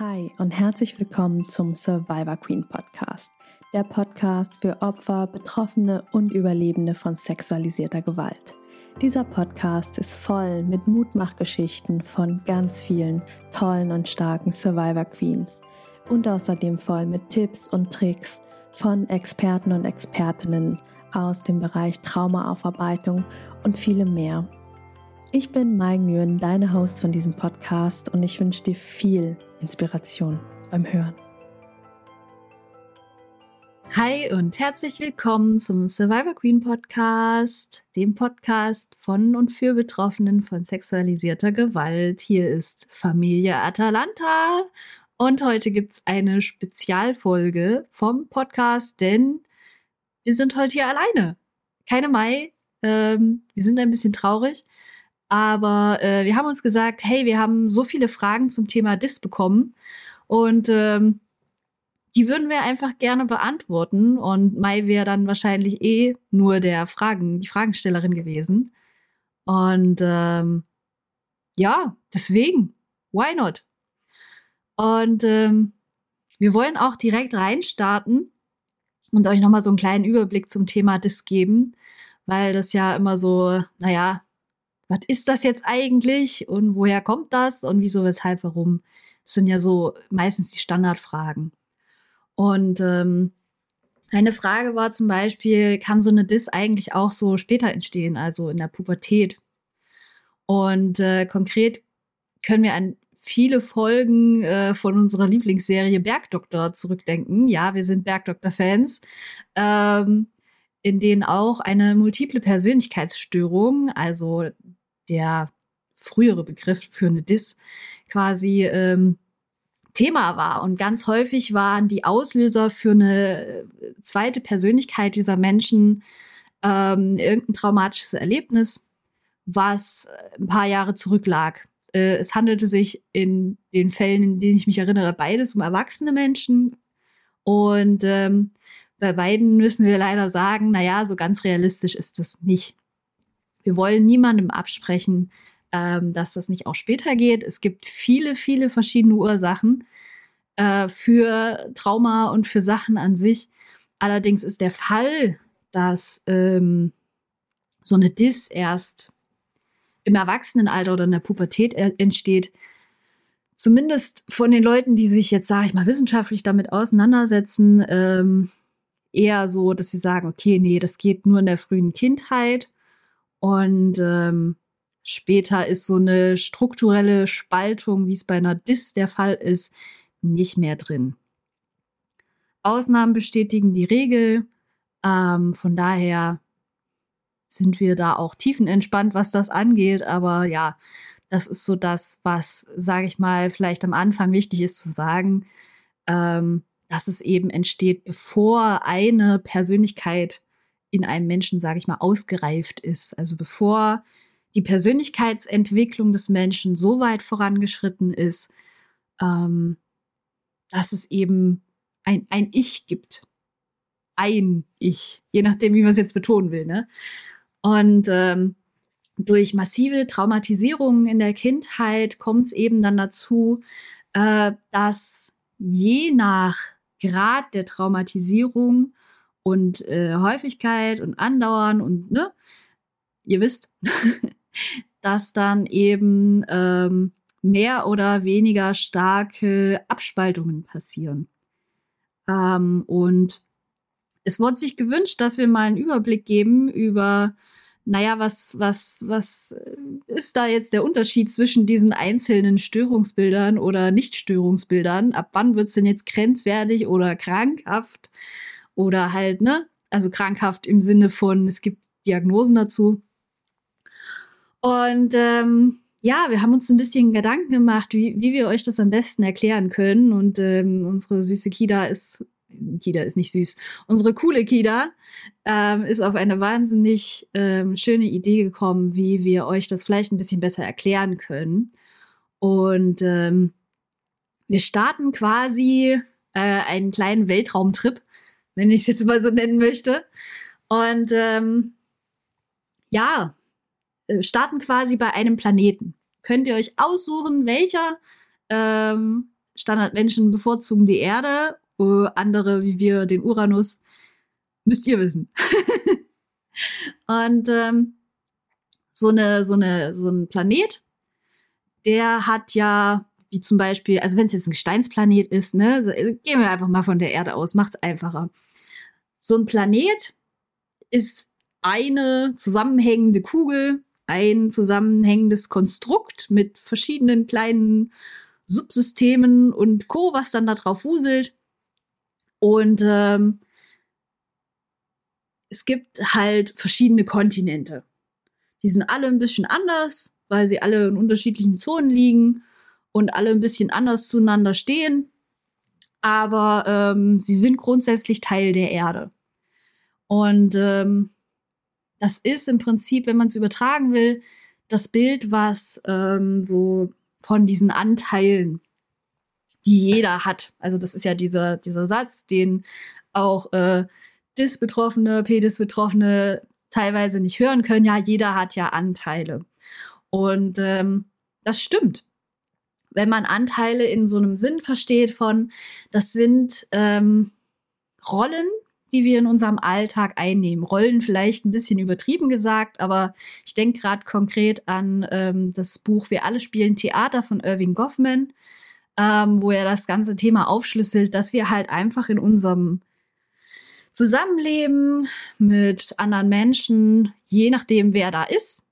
Hi und herzlich willkommen zum Survivor Queen Podcast, der Podcast für Opfer, Betroffene und Überlebende von sexualisierter Gewalt. Dieser Podcast ist voll mit Mutmachgeschichten von ganz vielen tollen und starken Survivor Queens und außerdem voll mit Tipps und Tricks von Experten und Expertinnen aus dem Bereich Traumaaufarbeitung und vielem mehr. Ich bin Mai Nguyen, deine Host von diesem Podcast und ich wünsche dir viel Inspiration beim Hören. Hi und herzlich willkommen zum Survivor Queen Podcast, dem Podcast von und für Betroffenen von sexualisierter Gewalt. Hier ist Familie Atalanta und heute gibt es eine Spezialfolge vom Podcast, denn wir sind heute hier alleine. Keine Mai. Ähm, wir sind ein bisschen traurig. Aber äh, wir haben uns gesagt, hey, wir haben so viele Fragen zum Thema DIS bekommen. Und ähm, die würden wir einfach gerne beantworten. Und Mai wäre dann wahrscheinlich eh nur der Fragen, die Fragenstellerin gewesen. Und ähm, ja, deswegen, why not? Und ähm, wir wollen auch direkt reinstarten und euch nochmal so einen kleinen Überblick zum Thema DIS geben, weil das ja immer so, naja, was ist das jetzt eigentlich und woher kommt das und wieso, weshalb, warum? Das sind ja so meistens die Standardfragen. Und ähm, eine Frage war zum Beispiel, kann so eine Dis eigentlich auch so später entstehen, also in der Pubertät? Und äh, konkret können wir an viele Folgen äh, von unserer Lieblingsserie Bergdoktor zurückdenken. Ja, wir sind Bergdoktor-Fans. Ähm, in denen auch eine multiple Persönlichkeitsstörung, also der frühere Begriff für eine Dis, quasi ähm, Thema war. Und ganz häufig waren die Auslöser für eine zweite Persönlichkeit dieser Menschen ähm, irgendein traumatisches Erlebnis, was ein paar Jahre zurücklag. Äh, es handelte sich in den Fällen, in denen ich mich erinnere, beides um erwachsene Menschen. Und ähm, bei beiden müssen wir leider sagen, naja, so ganz realistisch ist das nicht. Wir wollen niemandem absprechen, ähm, dass das nicht auch später geht. Es gibt viele, viele verschiedene Ursachen äh, für Trauma und für Sachen an sich. Allerdings ist der Fall, dass ähm, so eine Dis erst im Erwachsenenalter oder in der Pubertät entsteht, zumindest von den Leuten, die sich jetzt, sage ich mal, wissenschaftlich damit auseinandersetzen, ähm, eher so, dass sie sagen, okay, nee, das geht nur in der frühen Kindheit. Und ähm, später ist so eine strukturelle Spaltung, wie es bei einer DIS der Fall ist, nicht mehr drin. Ausnahmen bestätigen die Regel. Ähm, von daher sind wir da auch tiefenentspannt, was das angeht. Aber ja, das ist so das, was, sage ich mal, vielleicht am Anfang wichtig ist zu sagen, ähm, dass es eben entsteht, bevor eine Persönlichkeit in einem Menschen, sage ich mal, ausgereift ist. Also bevor die Persönlichkeitsentwicklung des Menschen so weit vorangeschritten ist, ähm, dass es eben ein, ein Ich gibt. Ein Ich, je nachdem, wie man es jetzt betonen will. Ne? Und ähm, durch massive Traumatisierungen in der Kindheit kommt es eben dann dazu, äh, dass je nach Grad der Traumatisierung und äh, Häufigkeit und Andauern und ne, ihr wisst, dass dann eben ähm, mehr oder weniger starke Abspaltungen passieren. Ähm, und es wurde sich gewünscht, dass wir mal einen Überblick geben über naja, was, was, was ist da jetzt der Unterschied zwischen diesen einzelnen Störungsbildern oder Nicht-Störungsbildern? Ab wann wird es denn jetzt grenzwertig oder krankhaft? Oder halt, ne? Also krankhaft im Sinne von, es gibt Diagnosen dazu. Und ähm, ja, wir haben uns ein bisschen Gedanken gemacht, wie, wie wir euch das am besten erklären können. Und ähm, unsere süße Kida ist Kida ist nicht süß. Unsere coole Kida ähm, ist auf eine wahnsinnig ähm, schöne Idee gekommen, wie wir euch das vielleicht ein bisschen besser erklären können. Und ähm, wir starten quasi äh, einen kleinen Weltraumtrip, wenn ich es jetzt mal so nennen möchte. Und ähm, ja, äh, starten quasi bei einem Planeten. Könnt ihr euch aussuchen, welcher ähm, Standardmenschen bevorzugen die Erde, andere wie wir den Uranus. Müsst ihr wissen. und ähm, so eine, so eine, so ein Planet, der hat ja, wie zum Beispiel, also wenn es jetzt ein Gesteinsplanet ist, ne, so, also gehen wir einfach mal von der Erde aus, macht's einfacher. So ein Planet ist eine zusammenhängende Kugel, ein zusammenhängendes Konstrukt mit verschiedenen kleinen Subsystemen und Co., was dann da drauf wuselt. Und ähm, es gibt halt verschiedene Kontinente. Die sind alle ein bisschen anders, weil sie alle in unterschiedlichen Zonen liegen und alle ein bisschen anders zueinander stehen. Aber ähm, sie sind grundsätzlich Teil der Erde. Und ähm, das ist im Prinzip, wenn man es übertragen will, das Bild, was ähm, so von diesen Anteilen, die jeder hat. Also das ist ja dieser, dieser Satz, den auch äh, Dis-Betroffene, Pedis-Betroffene teilweise nicht hören können. Ja, jeder hat ja Anteile. Und ähm, das stimmt. Wenn man Anteile in so einem Sinn versteht von, das sind ähm, Rollen, die wir in unserem Alltag einnehmen. Rollen vielleicht ein bisschen übertrieben gesagt, aber ich denke gerade konkret an ähm, das Buch Wir alle spielen Theater von Irving Goffman, ähm, wo er das ganze Thema aufschlüsselt, dass wir halt einfach in unserem Zusammenleben mit anderen Menschen, je nachdem wer da ist,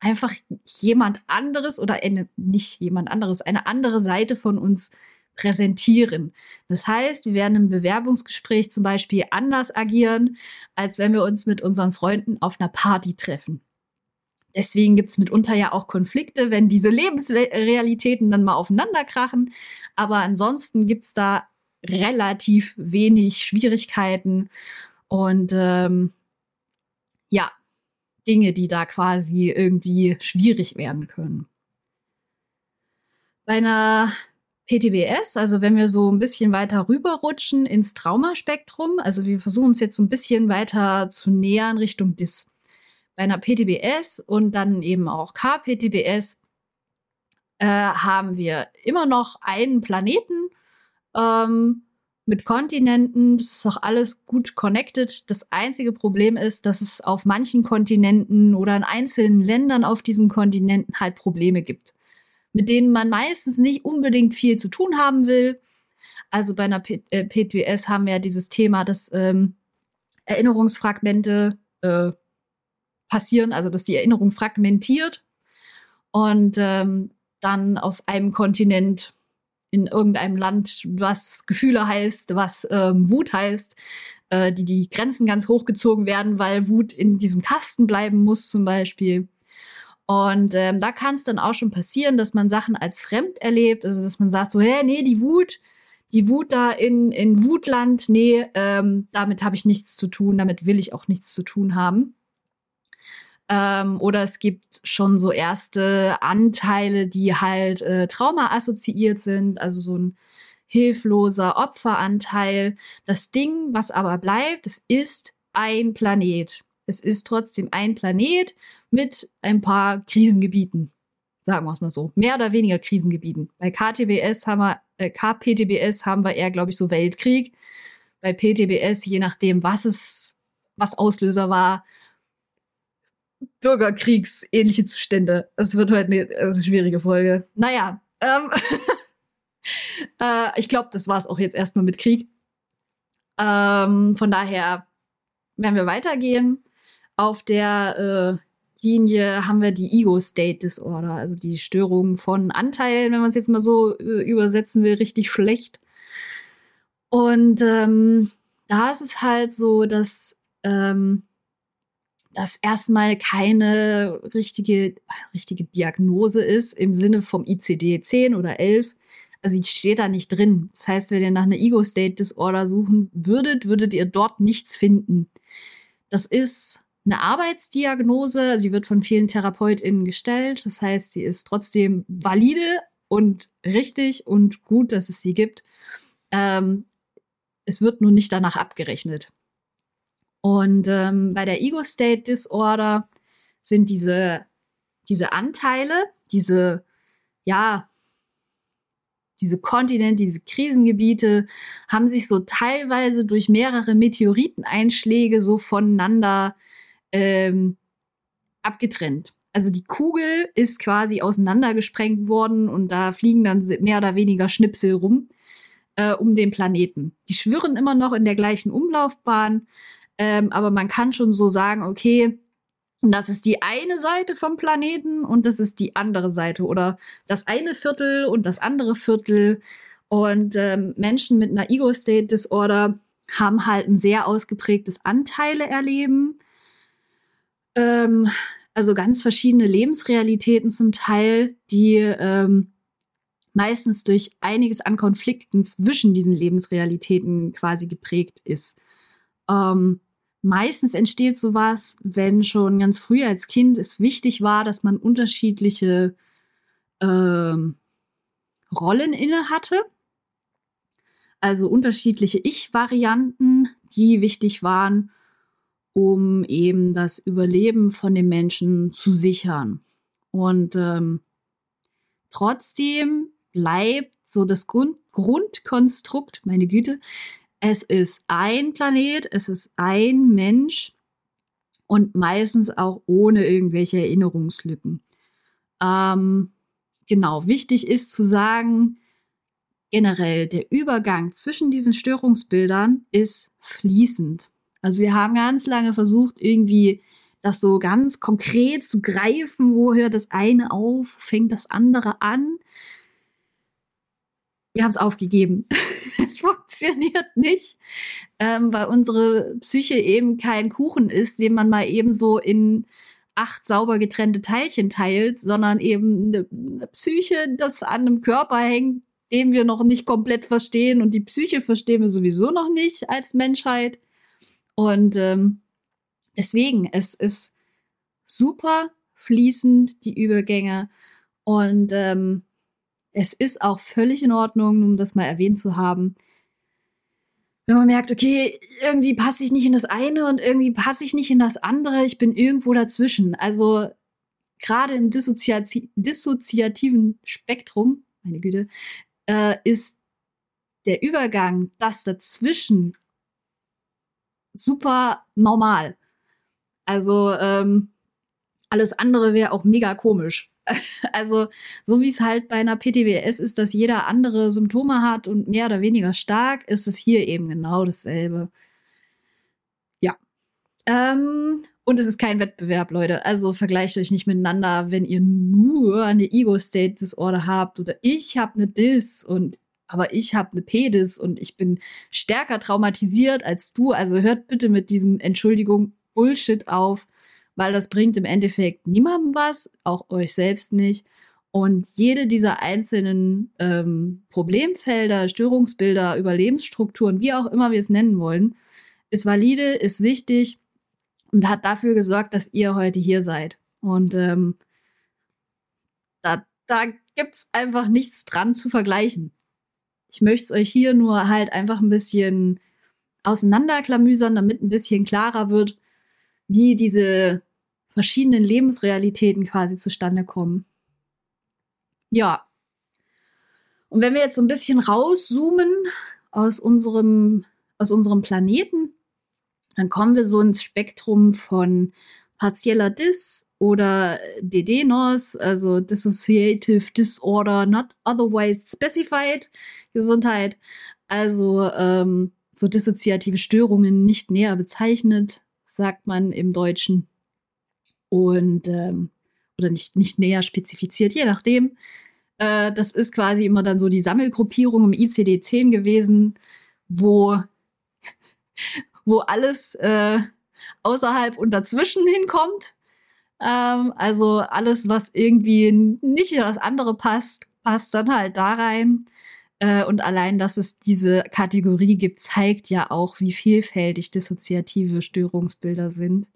einfach jemand anderes oder eine, nicht jemand anderes, eine andere Seite von uns präsentieren. Das heißt, wir werden im Bewerbungsgespräch zum Beispiel anders agieren, als wenn wir uns mit unseren Freunden auf einer Party treffen. Deswegen gibt es mitunter ja auch Konflikte, wenn diese Lebensrealitäten dann mal aufeinanderkrachen. Aber ansonsten gibt es da relativ wenig Schwierigkeiten und ähm, ja, Dinge, die da quasi irgendwie schwierig werden können. Bei einer PTBS, also wenn wir so ein bisschen weiter rüberrutschen ins Traumaspektrum, also wir versuchen uns jetzt so ein bisschen weiter zu nähern Richtung DIS. Bei einer PTBS und dann eben auch KPTBS äh, haben wir immer noch einen Planeten ähm, mit Kontinenten. Das ist auch alles gut connected. Das einzige Problem ist, dass es auf manchen Kontinenten oder in einzelnen Ländern auf diesen Kontinenten halt Probleme gibt mit denen man meistens nicht unbedingt viel zu tun haben will. Also bei einer P äh, PTS haben wir ja dieses Thema, dass ähm, Erinnerungsfragmente äh, passieren, also dass die Erinnerung fragmentiert und ähm, dann auf einem Kontinent in irgendeinem Land, was Gefühle heißt, was ähm, Wut heißt, äh, die die Grenzen ganz hochgezogen werden, weil Wut in diesem Kasten bleiben muss zum Beispiel. Und ähm, da kann es dann auch schon passieren, dass man Sachen als fremd erlebt, also dass man sagt so, hä, nee, die Wut, die Wut da in, in Wutland, nee, ähm, damit habe ich nichts zu tun, damit will ich auch nichts zu tun haben. Ähm, oder es gibt schon so erste Anteile, die halt äh, Trauma assoziiert sind, also so ein hilfloser Opferanteil. Das Ding, was aber bleibt, es ist ein Planet. Es ist trotzdem ein Planet mit ein paar Krisengebieten. Sagen wir es mal so. Mehr oder weniger Krisengebieten. Bei KTBS haben wir, äh, KPTBS haben wir eher, glaube ich, so Weltkrieg. Bei PTBS, je nachdem, was es, was Auslöser war, Bürgerkriegsähnliche Zustände. Es wird heute eine, eine schwierige Folge. Naja, ähm, äh, ich glaube, das war es auch jetzt erstmal mit Krieg. Ähm, von daher werden wir weitergehen. Auf der äh, Linie haben wir die Ego State Disorder, also die Störung von Anteilen, wenn man es jetzt mal so äh, übersetzen will, richtig schlecht. Und ähm, da ist es halt so, dass ähm, das erstmal keine richtige, richtige Diagnose ist im Sinne vom ICD-10 oder 11. Also die steht da nicht drin. Das heißt, wenn ihr nach einer Ego-State-Disorder suchen würdet, würdet ihr dort nichts finden. Das ist eine Arbeitsdiagnose. Sie wird von vielen TherapeutInnen gestellt. Das heißt, sie ist trotzdem valide und richtig und gut, dass es sie gibt. Ähm, es wird nur nicht danach abgerechnet. Und ähm, bei der Ego State Disorder sind diese, diese Anteile, diese, ja, diese Kontinente, diese Krisengebiete haben sich so teilweise durch mehrere Meteoriteneinschläge so voneinander ähm, abgetrennt. Also die Kugel ist quasi auseinandergesprengt worden und da fliegen dann mehr oder weniger Schnipsel rum äh, um den Planeten. Die schwirren immer noch in der gleichen Umlaufbahn, ähm, aber man kann schon so sagen, okay, das ist die eine Seite vom Planeten und das ist die andere Seite oder das eine Viertel und das andere Viertel. Und ähm, Menschen mit einer Ego-State-Disorder haben halt ein sehr ausgeprägtes Anteile erleben. Ähm, also ganz verschiedene Lebensrealitäten zum Teil, die ähm, meistens durch einiges an Konflikten zwischen diesen Lebensrealitäten quasi geprägt ist. Ähm, meistens entsteht sowas, wenn schon ganz früh als Kind es wichtig war, dass man unterschiedliche ähm, Rollen inne hatte. Also unterschiedliche Ich-Varianten, die wichtig waren, um eben das Überleben von den Menschen zu sichern. Und ähm, trotzdem bleibt so das Grund Grundkonstrukt, meine Güte, es ist ein Planet, es ist ein Mensch und meistens auch ohne irgendwelche Erinnerungslücken. Ähm, genau, wichtig ist zu sagen, generell der Übergang zwischen diesen Störungsbildern ist fließend. Also wir haben ganz lange versucht, irgendwie das so ganz konkret zu greifen, wo hört das eine auf, fängt das andere an wir haben es aufgegeben. es funktioniert nicht, ähm, weil unsere Psyche eben kein Kuchen ist, den man mal eben so in acht sauber getrennte Teilchen teilt, sondern eben eine, Psyche, das an einem Körper hängt, den wir noch nicht komplett verstehen und die Psyche verstehen wir sowieso noch nicht als Menschheit. Und ähm, deswegen, es ist super fließend, die Übergänge. Und ähm, es ist auch völlig in Ordnung, um das mal erwähnt zu haben. Wenn man merkt, okay, irgendwie passe ich nicht in das eine und irgendwie passe ich nicht in das andere, ich bin irgendwo dazwischen. Also gerade im Dissoziati dissoziativen Spektrum, meine Güte, äh, ist der Übergang, das dazwischen, super normal. Also ähm, alles andere wäre auch mega komisch. Also, so wie es halt bei einer PTBS ist, dass jeder andere Symptome hat und mehr oder weniger stark, ist es hier eben genau dasselbe. Ja. Ähm, und es ist kein Wettbewerb, Leute. Also vergleicht euch nicht miteinander, wenn ihr nur eine Ego-State-Disorder habt oder ich habe eine Dis und aber ich habe eine Pedis und ich bin stärker traumatisiert als du. Also hört bitte mit diesem Entschuldigung Bullshit auf weil das bringt im Endeffekt niemandem was, auch euch selbst nicht. Und jede dieser einzelnen ähm, Problemfelder, Störungsbilder, Überlebensstrukturen, wie auch immer wir es nennen wollen, ist valide, ist wichtig und hat dafür gesorgt, dass ihr heute hier seid. Und ähm, da, da gibt es einfach nichts dran zu vergleichen. Ich möchte es euch hier nur halt einfach ein bisschen auseinanderklamüsern, damit ein bisschen klarer wird, wie diese verschiedenen Lebensrealitäten quasi zustande kommen. Ja. Und wenn wir jetzt so ein bisschen rauszoomen aus unserem, aus unserem Planeten, dann kommen wir so ins Spektrum von partieller Dis oder DD-NOS, also Dissociative Disorder Not Otherwise Specified Gesundheit, also ähm, so dissoziative Störungen nicht näher bezeichnet, sagt man im Deutschen. Und ähm, oder nicht, nicht näher spezifiziert, je nachdem. Äh, das ist quasi immer dann so die Sammelgruppierung im ICD-10 gewesen, wo, wo alles äh, außerhalb und dazwischen hinkommt. Ähm, also alles, was irgendwie nicht in das andere passt, passt dann halt da rein. Äh, und allein, dass es diese Kategorie gibt, zeigt ja auch, wie vielfältig dissoziative Störungsbilder sind.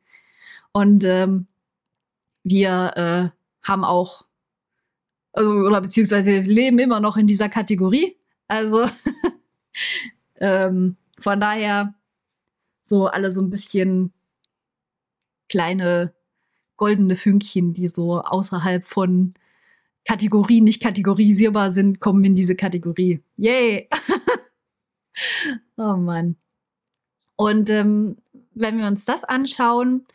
Und ähm, wir äh, haben auch, also, oder beziehungsweise leben immer noch in dieser Kategorie. Also ähm, von daher so alle so ein bisschen kleine goldene Fünkchen, die so außerhalb von Kategorien nicht kategorisierbar sind, kommen in diese Kategorie. Yay! oh Mann. Und ähm, wenn wir uns das anschauen,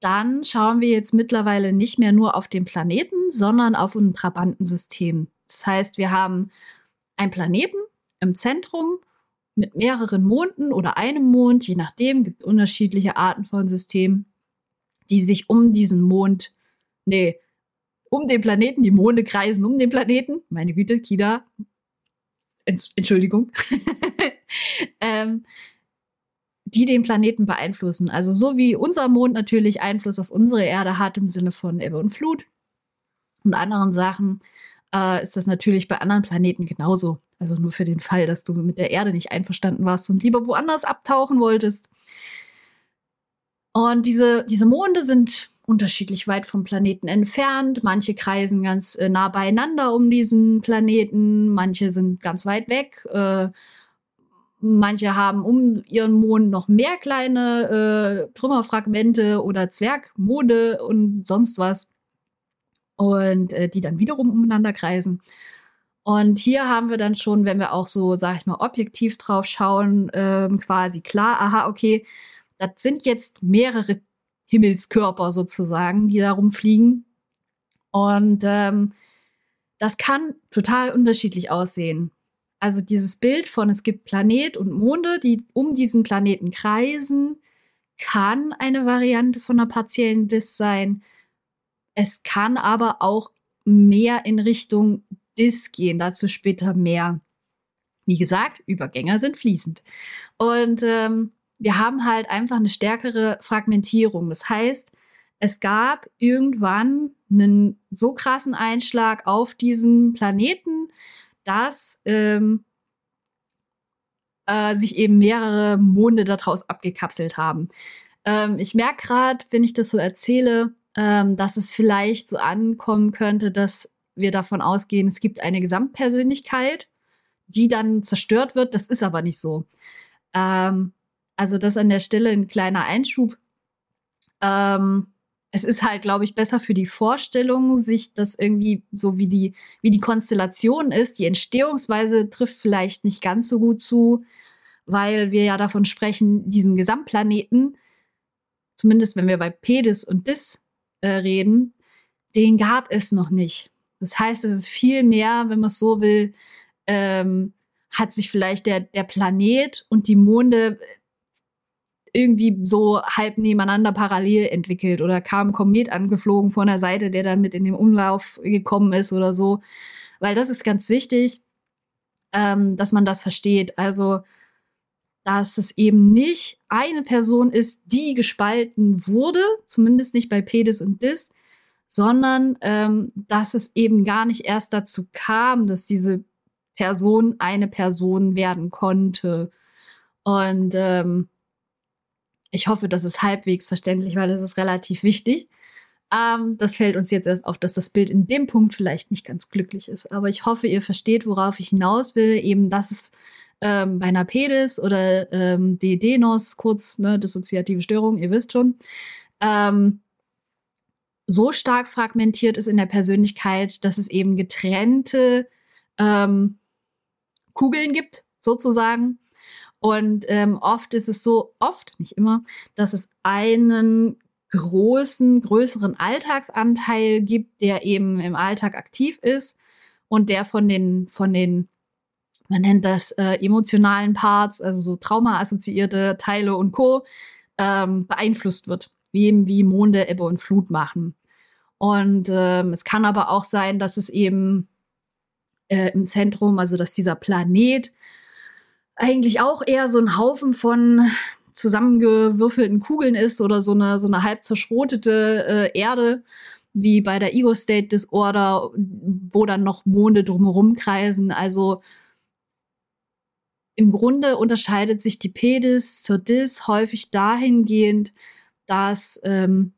dann schauen wir jetzt mittlerweile nicht mehr nur auf den Planeten, sondern auf ein Trabantensystem. Das heißt, wir haben einen Planeten im Zentrum mit mehreren Monden oder einem Mond, je nachdem, gibt unterschiedliche Arten von Systemen, die sich um diesen Mond, nee, um den Planeten, die Monde kreisen um den Planeten. Meine Güte, Kida. Entschuldigung. ähm, die den Planeten beeinflussen. Also so wie unser Mond natürlich Einfluss auf unsere Erde hat im Sinne von Ebbe und Flut und anderen Sachen, äh, ist das natürlich bei anderen Planeten genauso. Also nur für den Fall, dass du mit der Erde nicht einverstanden warst und lieber woanders abtauchen wolltest. Und diese, diese Monde sind unterschiedlich weit vom Planeten entfernt. Manche kreisen ganz äh, nah beieinander um diesen Planeten, manche sind ganz weit weg. Äh, manche haben um ihren Mond noch mehr kleine äh, Trümmerfragmente oder Zwergmode und sonst was. Und äh, die dann wiederum umeinander kreisen. Und hier haben wir dann schon, wenn wir auch so, sag ich mal, objektiv drauf schauen, ähm, quasi klar, aha, okay, das sind jetzt mehrere Himmelskörper sozusagen, die da rumfliegen. Und ähm, das kann total unterschiedlich aussehen. Also dieses Bild von es gibt Planet und Monde, die um diesen Planeten kreisen, kann eine Variante von einer partiellen Disk sein. Es kann aber auch mehr in Richtung Disk gehen, dazu später mehr. Wie gesagt, Übergänger sind fließend. Und ähm, wir haben halt einfach eine stärkere Fragmentierung. Das heißt, es gab irgendwann einen so krassen Einschlag auf diesen Planeten, dass ähm, äh, sich eben mehrere Monde daraus abgekapselt haben. Ähm, ich merke gerade, wenn ich das so erzähle, ähm, dass es vielleicht so ankommen könnte, dass wir davon ausgehen, es gibt eine Gesamtpersönlichkeit, die dann zerstört wird. Das ist aber nicht so. Ähm, also das an der Stelle ein kleiner Einschub. Ähm, es ist halt, glaube ich, besser für die Vorstellung, sich das irgendwie so wie die, wie die Konstellation ist. Die Entstehungsweise trifft vielleicht nicht ganz so gut zu, weil wir ja davon sprechen, diesen Gesamtplaneten, zumindest wenn wir bei Pedis und Dis äh, reden, den gab es noch nicht. Das heißt, es ist viel mehr, wenn man es so will, ähm, hat sich vielleicht der, der Planet und die Monde irgendwie so halb nebeneinander parallel entwickelt oder kam Komet angeflogen von der Seite, der dann mit in den Umlauf gekommen ist oder so. Weil das ist ganz wichtig, ähm, dass man das versteht. Also, dass es eben nicht eine Person ist, die gespalten wurde, zumindest nicht bei Pedis und Dis, sondern ähm, dass es eben gar nicht erst dazu kam, dass diese Person eine Person werden konnte. Und ähm, ich hoffe, das ist halbwegs verständlich, weil das ist relativ wichtig. Ähm, das fällt uns jetzt erst auf, dass das Bild in dem Punkt vielleicht nicht ganz glücklich ist. Aber ich hoffe, ihr versteht, worauf ich hinaus will. Eben, dass es ähm, bei einer Pedis oder ähm, DDNOS, kurz, ne, dissoziative Störung, ihr wisst schon, ähm, so stark fragmentiert ist in der Persönlichkeit, dass es eben getrennte ähm, Kugeln gibt, sozusagen. Und ähm, oft ist es so, oft, nicht immer, dass es einen großen, größeren Alltagsanteil gibt, der eben im Alltag aktiv ist und der von den, von den, man nennt das äh, emotionalen Parts, also so traumaassoziierte Teile und Co., ähm, beeinflusst wird wie eben wie Monde, Ebbe und Flut machen. Und ähm, es kann aber auch sein, dass es eben äh, im Zentrum, also dass dieser Planet eigentlich auch eher so ein Haufen von zusammengewürfelten Kugeln ist oder so eine, so eine halb zerschrotete äh, Erde, wie bei der Ego State Disorder, wo dann noch Monde drumherum kreisen. Also im Grunde unterscheidet sich die Pedis zur Dis häufig dahingehend, dass ähm,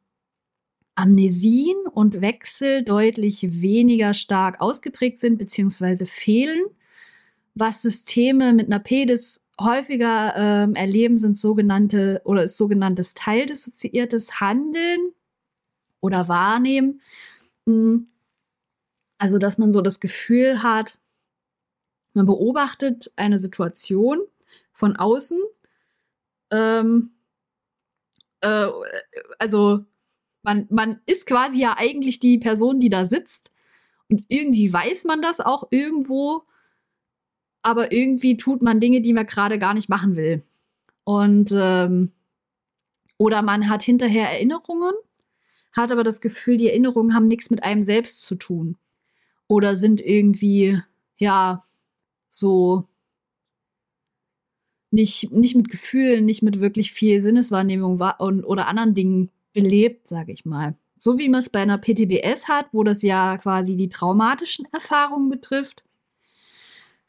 Amnesien und Wechsel deutlich weniger stark ausgeprägt sind bzw. fehlen. Was Systeme mit einer PEDIS häufiger ähm, erleben, sind sogenannte oder ist sogenanntes teildissoziiertes Handeln oder Wahrnehmen. Hm. Also, dass man so das Gefühl hat, man beobachtet eine Situation von außen. Ähm, äh, also, man, man ist quasi ja eigentlich die Person, die da sitzt. Und irgendwie weiß man das auch irgendwo. Aber irgendwie tut man Dinge, die man gerade gar nicht machen will. Und ähm, oder man hat hinterher Erinnerungen, hat aber das Gefühl, die Erinnerungen haben nichts mit einem selbst zu tun. Oder sind irgendwie, ja, so nicht, nicht mit Gefühlen, nicht mit wirklich viel Sinneswahrnehmung und, oder anderen Dingen belebt, sage ich mal. So wie man es bei einer PTBS hat, wo das ja quasi die traumatischen Erfahrungen betrifft,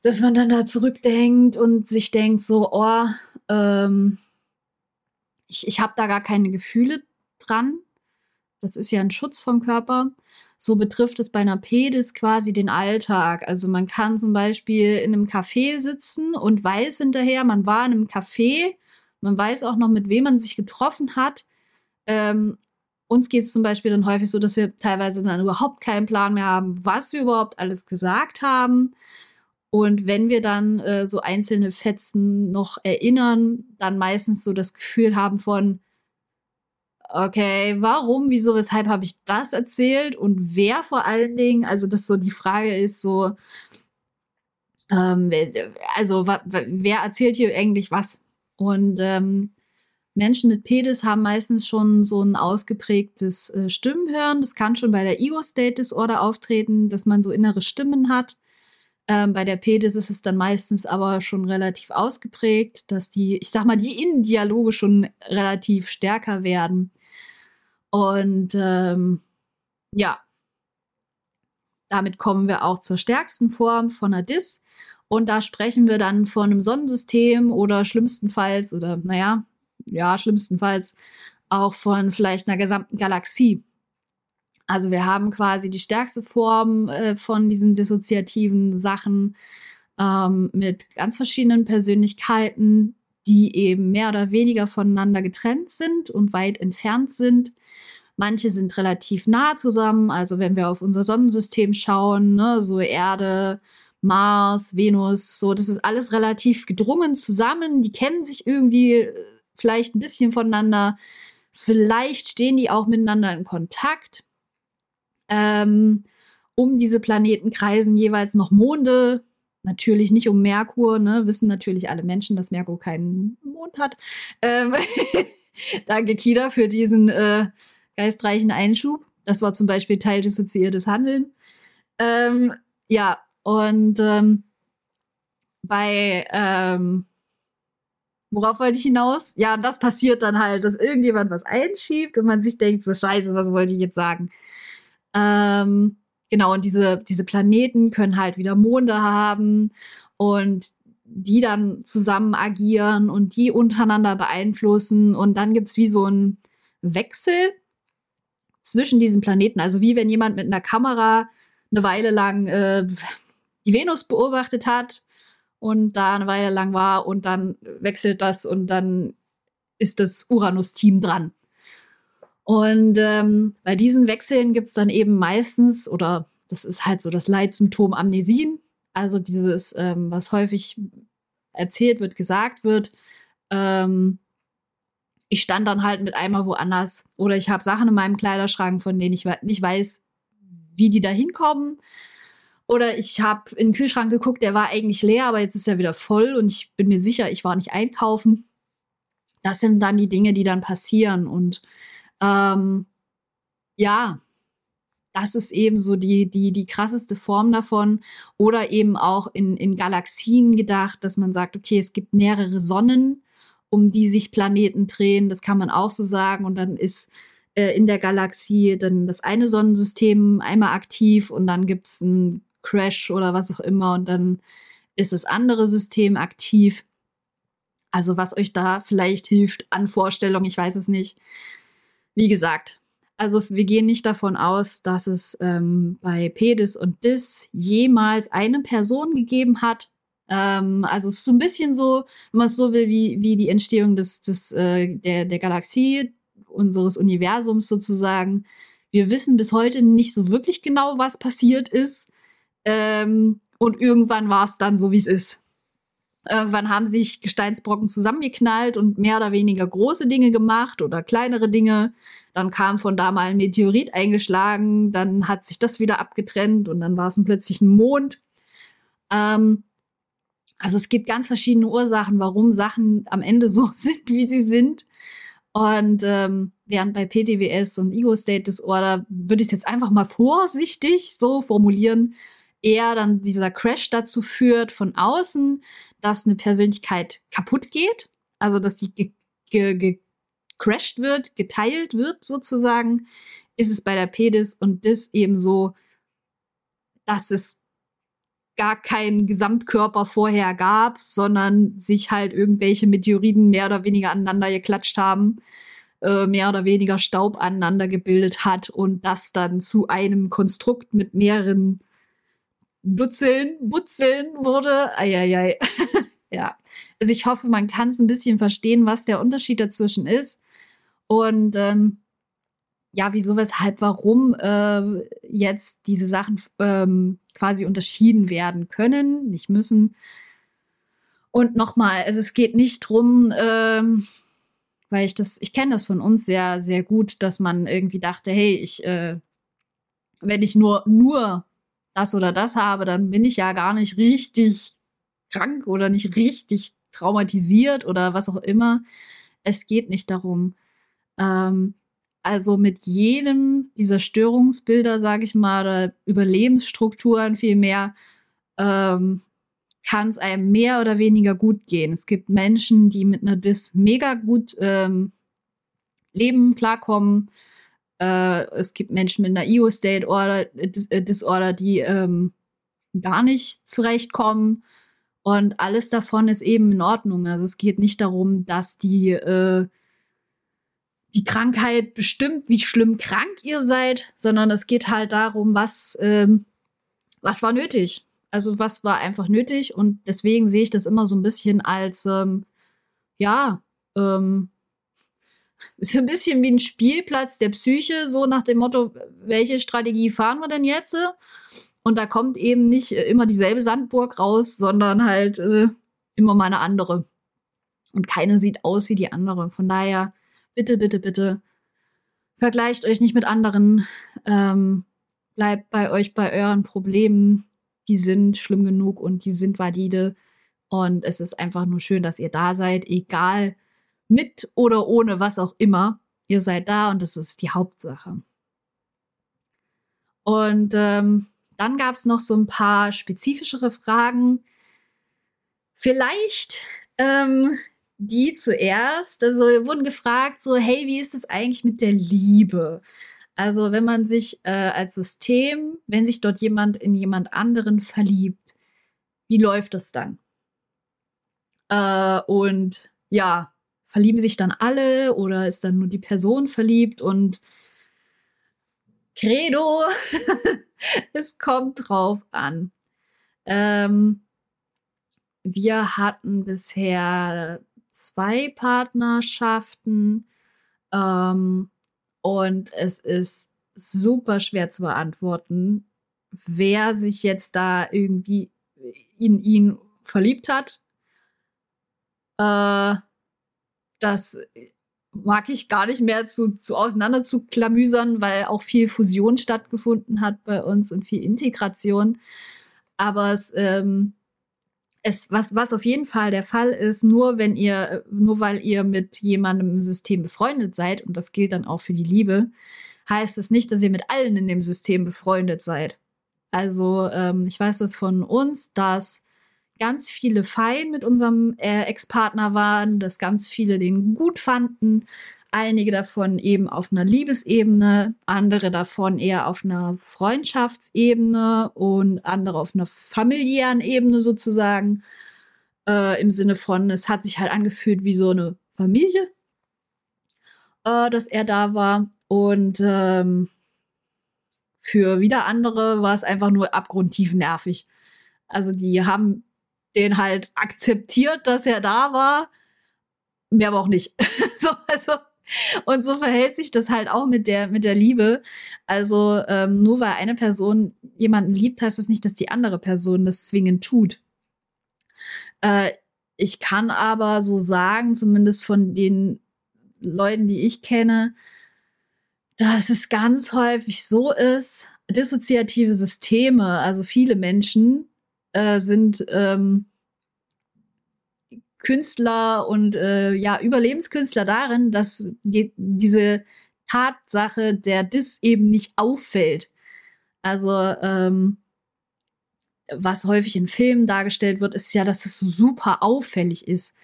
dass man dann da zurückdenkt und sich denkt so, oh, ähm, ich, ich habe da gar keine Gefühle dran. Das ist ja ein Schutz vom Körper. So betrifft es bei einer PEDIS quasi den Alltag. Also man kann zum Beispiel in einem Café sitzen und weiß hinterher, man war in einem Café, man weiß auch noch, mit wem man sich getroffen hat. Ähm, uns geht es zum Beispiel dann häufig so, dass wir teilweise dann überhaupt keinen Plan mehr haben, was wir überhaupt alles gesagt haben. Und wenn wir dann äh, so einzelne Fetzen noch erinnern, dann meistens so das Gefühl haben von, okay, warum, wieso, weshalb habe ich das erzählt und wer vor allen Dingen, also dass so die Frage ist so, ähm, also wer erzählt hier eigentlich was? Und ähm, Menschen mit Pedis haben meistens schon so ein ausgeprägtes äh, Stimmenhören. Das kann schon bei der Ego-State-Disorder auftreten, dass man so innere Stimmen hat. Ähm, bei der Pedis ist es dann meistens aber schon relativ ausgeprägt, dass die, ich sag mal, die Innendialoge schon relativ stärker werden. Und ähm, ja, damit kommen wir auch zur stärksten Form von einer Dis. Und da sprechen wir dann von einem Sonnensystem oder schlimmstenfalls, oder naja, ja, schlimmstenfalls auch von vielleicht einer gesamten Galaxie. Also wir haben quasi die stärkste Form äh, von diesen dissoziativen Sachen ähm, mit ganz verschiedenen Persönlichkeiten, die eben mehr oder weniger voneinander getrennt sind und weit entfernt sind. Manche sind relativ nah zusammen, also wenn wir auf unser Sonnensystem schauen, ne, so Erde, Mars, Venus, so, das ist alles relativ gedrungen zusammen. Die kennen sich irgendwie äh, vielleicht ein bisschen voneinander. Vielleicht stehen die auch miteinander in Kontakt. Ähm, um diese Planeten kreisen jeweils noch Monde. Natürlich nicht um Merkur, ne? Wissen natürlich alle Menschen, dass Merkur keinen Mond hat. Ähm Danke, Kida, für diesen äh, geistreichen Einschub. Das war zum Beispiel Teil dissoziiertes Handeln. Ähm, ja, und ähm, bei, ähm, worauf wollte ich hinaus? Ja, das passiert dann halt, dass irgendjemand was einschiebt und man sich denkt, so scheiße, was wollte ich jetzt sagen? Ähm, genau, und diese, diese Planeten können halt wieder Monde haben und die dann zusammen agieren und die untereinander beeinflussen. Und dann gibt es wie so einen Wechsel zwischen diesen Planeten. Also wie wenn jemand mit einer Kamera eine Weile lang äh, die Venus beobachtet hat und da eine Weile lang war und dann wechselt das und dann ist das Uranus-Team dran. Und ähm, bei diesen Wechseln gibt es dann eben meistens, oder das ist halt so das Leitsymptom Amnesien, also dieses, ähm, was häufig erzählt wird, gesagt wird, ähm, ich stand dann halt mit einmal woanders oder ich habe Sachen in meinem Kleiderschrank, von denen ich nicht weiß, wie die da hinkommen. Oder ich habe in den Kühlschrank geguckt, der war eigentlich leer, aber jetzt ist er wieder voll und ich bin mir sicher, ich war nicht einkaufen. Das sind dann die Dinge, die dann passieren. Und ähm, ja, das ist eben so die, die, die krasseste Form davon. Oder eben auch in, in Galaxien gedacht, dass man sagt, okay, es gibt mehrere Sonnen, um die sich Planeten drehen. Das kann man auch so sagen. Und dann ist äh, in der Galaxie dann das eine Sonnensystem einmal aktiv und dann gibt es einen Crash oder was auch immer und dann ist das andere System aktiv. Also was euch da vielleicht hilft an Vorstellung, ich weiß es nicht. Wie gesagt, also wir gehen nicht davon aus, dass es ähm, bei Pedis und Dis jemals eine Person gegeben hat. Ähm, also es ist so ein bisschen so, wenn man es so will, wie, wie die Entstehung des, des, äh, der, der Galaxie, unseres Universums sozusagen. Wir wissen bis heute nicht so wirklich genau, was passiert ist. Ähm, und irgendwann war es dann so, wie es ist. Irgendwann haben sich Gesteinsbrocken zusammengeknallt und mehr oder weniger große Dinge gemacht oder kleinere Dinge. Dann kam von da mal ein Meteorit eingeschlagen, dann hat sich das wieder abgetrennt und dann war es plötzlich ein Mond. Ähm, also es gibt ganz verschiedene Ursachen, warum Sachen am Ende so sind, wie sie sind. Und ähm, während bei PTWS und Ego State Disorder würde ich es jetzt einfach mal vorsichtig so formulieren, eher dann dieser Crash dazu führt von außen, dass eine Persönlichkeit kaputt geht, also dass die gecrashed wird, geteilt wird sozusagen, ist es bei der Pedis und das eben so, dass es gar keinen Gesamtkörper vorher gab, sondern sich halt irgendwelche Meteoriten mehr oder weniger aneinander geklatscht haben, äh, mehr oder weniger Staub aneinander gebildet hat und das dann zu einem Konstrukt mit mehreren Dutzeln, Butzeln wurde. Eieiei. ja. Also ich hoffe, man kann es ein bisschen verstehen, was der Unterschied dazwischen ist. Und ähm, ja, wieso, weshalb, warum äh, jetzt diese Sachen ähm, quasi unterschieden werden können, nicht müssen. Und nochmal, also es geht nicht drum, ähm, weil ich das, ich kenne das von uns sehr, sehr gut, dass man irgendwie dachte, hey, ich, äh, wenn ich nur, nur das oder das habe, dann bin ich ja gar nicht richtig krank oder nicht richtig traumatisiert oder was auch immer. Es geht nicht darum. Ähm, also mit jedem dieser Störungsbilder, sage ich mal, oder Überlebensstrukturen vielmehr, ähm, kann es einem mehr oder weniger gut gehen. Es gibt Menschen, die mit einer Dis mega gut ähm, leben, klarkommen äh, es gibt Menschen mit einer EO-State Order, äh, Disorder, die ähm, gar nicht zurechtkommen. Und alles davon ist eben in Ordnung. Also es geht nicht darum, dass die, äh, die Krankheit bestimmt, wie schlimm krank ihr seid, sondern es geht halt darum, was, ähm, was war nötig. Also was war einfach nötig. Und deswegen sehe ich das immer so ein bisschen als, ähm, ja, ähm, ist ein bisschen wie ein Spielplatz der Psyche, so nach dem Motto, welche Strategie fahren wir denn jetzt? Und da kommt eben nicht äh, immer dieselbe Sandburg raus, sondern halt äh, immer mal eine andere. Und keine sieht aus wie die andere. Von daher, bitte, bitte, bitte, vergleicht euch nicht mit anderen. Ähm, bleibt bei euch bei euren Problemen. Die sind schlimm genug und die sind valide. Und es ist einfach nur schön, dass ihr da seid, egal mit oder ohne was auch immer. Ihr seid da und das ist die Hauptsache. Und ähm, dann gab es noch so ein paar spezifischere Fragen. Vielleicht ähm, die zuerst. Also wir wurden gefragt, so, hey, wie ist es eigentlich mit der Liebe? Also wenn man sich äh, als System, wenn sich dort jemand in jemand anderen verliebt, wie läuft das dann? Äh, und ja, verlieben sich dann alle oder ist dann nur die Person verliebt und Credo, es kommt drauf an. Ähm, wir hatten bisher zwei Partnerschaften ähm, und es ist super schwer zu beantworten, wer sich jetzt da irgendwie in ihn verliebt hat. Äh, das mag ich gar nicht mehr zu, zu auseinander zu klamüsern, weil auch viel Fusion stattgefunden hat bei uns und viel Integration. Aber es, ähm, es, was, was auf jeden Fall der Fall ist, nur wenn ihr, nur weil ihr mit jemandem im System befreundet seid, und das gilt dann auch für die Liebe, heißt es nicht, dass ihr mit allen in dem System befreundet seid. Also, ähm, ich weiß das von uns, dass ganz viele fein mit unserem äh, Ex-Partner waren, dass ganz viele den gut fanden. Einige davon eben auf einer Liebesebene, andere davon eher auf einer Freundschaftsebene und andere auf einer familiären Ebene sozusagen. Äh, Im Sinne von, es hat sich halt angefühlt wie so eine Familie, äh, dass er da war. Und ähm, für wieder andere war es einfach nur abgrundtief nervig. Also die haben den halt akzeptiert, dass er da war. Mehr aber auch nicht. so, also Und so verhält sich das halt auch mit der, mit der Liebe. Also ähm, nur weil eine Person jemanden liebt, heißt das nicht, dass die andere Person das zwingend tut. Äh, ich kann aber so sagen, zumindest von den Leuten, die ich kenne, dass es ganz häufig so ist, dissoziative Systeme, also viele Menschen äh, sind ähm, Künstler und äh, ja, Überlebenskünstler darin, dass die, diese Tatsache der Diss eben nicht auffällt. Also, ähm, was häufig in Filmen dargestellt wird, ist ja, dass es so super auffällig ist.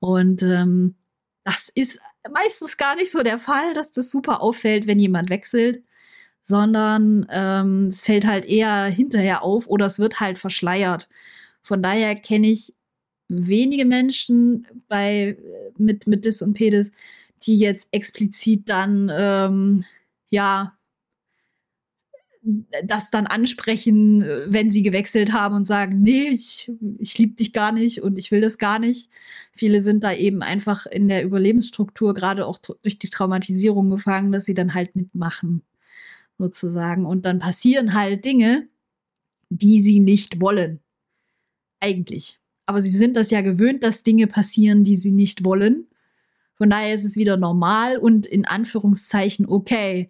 Und ähm, das ist meistens gar nicht so der Fall, dass das super auffällt, wenn jemand wechselt, sondern ähm, es fällt halt eher hinterher auf oder es wird halt verschleiert. Von daher kenne ich wenige Menschen bei, mit, mit Dis und Pedis, die jetzt explizit dann, ähm, ja, das dann ansprechen, wenn sie gewechselt haben und sagen, nee, ich, ich liebe dich gar nicht und ich will das gar nicht. Viele sind da eben einfach in der Überlebensstruktur, gerade auch durch die Traumatisierung gefangen, dass sie dann halt mitmachen, sozusagen. Und dann passieren halt Dinge, die sie nicht wollen. Eigentlich. Aber sie sind das ja gewöhnt, dass Dinge passieren, die sie nicht wollen. Von daher ist es wieder normal und in Anführungszeichen okay.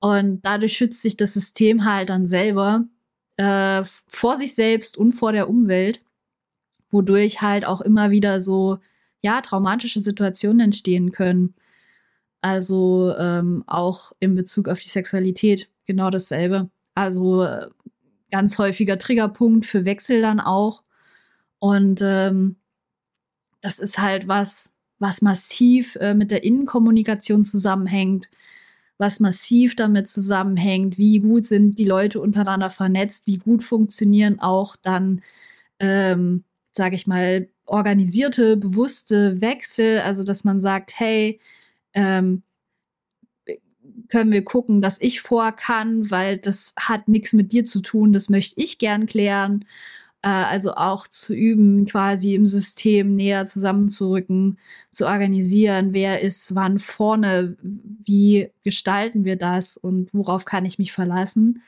Und dadurch schützt sich das System halt dann selber äh, vor sich selbst und vor der Umwelt, wodurch halt auch immer wieder so, ja, traumatische Situationen entstehen können. Also ähm, auch in Bezug auf die Sexualität genau dasselbe. Also ganz häufiger Triggerpunkt für Wechsel dann auch. Und ähm, das ist halt was, was massiv äh, mit der Innenkommunikation zusammenhängt, was massiv damit zusammenhängt, wie gut sind die Leute untereinander vernetzt, wie gut funktionieren auch dann, ähm, sage ich mal, organisierte, bewusste Wechsel, also dass man sagt, hey, ähm, können wir gucken, dass ich vor kann, weil das hat nichts mit dir zu tun, das möchte ich gern klären. Äh, also auch zu üben, quasi im System näher zusammenzurücken, zu organisieren, wer ist wann vorne, wie gestalten wir das und worauf kann ich mich verlassen.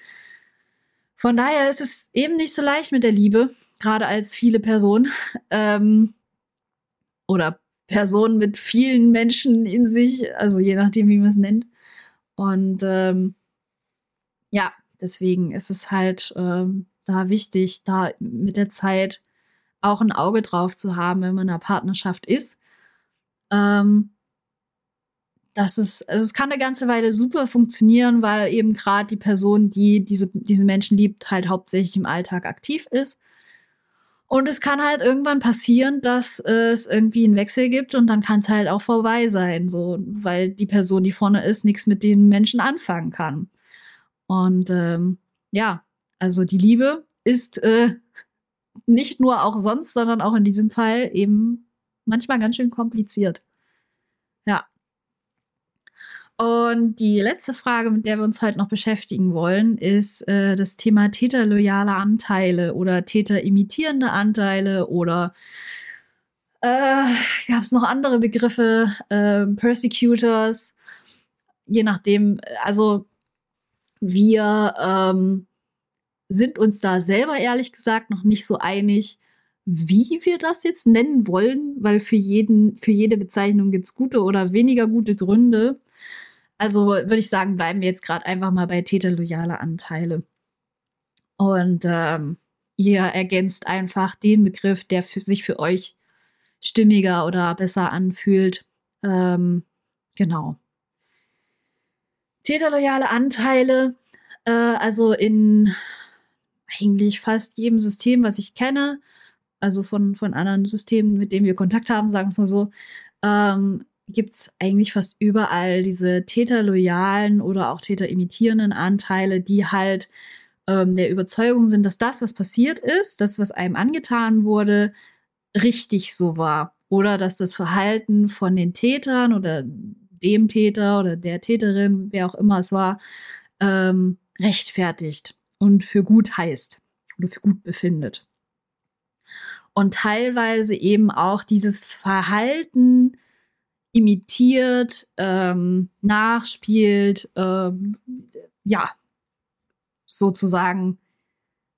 Von daher ist es eben nicht so leicht mit der Liebe, gerade als viele Personen ähm, oder Personen mit vielen Menschen in sich, also je nachdem, wie man es nennt. Und ähm, ja, deswegen ist es halt ähm, da wichtig, da mit der Zeit auch ein Auge drauf zu haben, wenn man in einer Partnerschaft ist. Ähm, das ist, also es kann eine ganze Weile super funktionieren, weil eben gerade die Person, die diese, diesen Menschen liebt, halt hauptsächlich im Alltag aktiv ist. Und es kann halt irgendwann passieren, dass äh, es irgendwie einen Wechsel gibt und dann kann es halt auch vorbei sein, so, weil die Person, die vorne ist, nichts mit den Menschen anfangen kann. Und ähm, ja, also die Liebe ist äh, nicht nur auch sonst, sondern auch in diesem Fall eben manchmal ganz schön kompliziert. Ja. Und die letzte Frage, mit der wir uns heute noch beschäftigen wollen, ist äh, das Thema täterloyale Anteile oder täterimitierende Anteile oder äh, gab es noch andere Begriffe, äh, Persecutors, je nachdem, also wir ähm, sind uns da selber ehrlich gesagt noch nicht so einig, wie wir das jetzt nennen wollen, weil für jeden, für jede Bezeichnung gibt es gute oder weniger gute Gründe. Also würde ich sagen, bleiben wir jetzt gerade einfach mal bei täterloyale Anteile. Und ähm, ihr ergänzt einfach den Begriff, der für sich für euch stimmiger oder besser anfühlt. Ähm, genau. Täterloyale Anteile, äh, also in eigentlich fast jedem System, was ich kenne, also von, von anderen Systemen, mit denen wir Kontakt haben, sagen wir es mal so, ähm, gibt es eigentlich fast überall diese täterloyalen oder auch täterimitierenden Anteile, die halt ähm, der Überzeugung sind, dass das, was passiert ist, das, was einem angetan wurde, richtig so war. Oder dass das Verhalten von den Tätern oder dem Täter oder der Täterin, wer auch immer es war, ähm, rechtfertigt und für gut heißt oder für gut befindet. Und teilweise eben auch dieses Verhalten imitiert, ähm, nachspielt, ähm, ja, sozusagen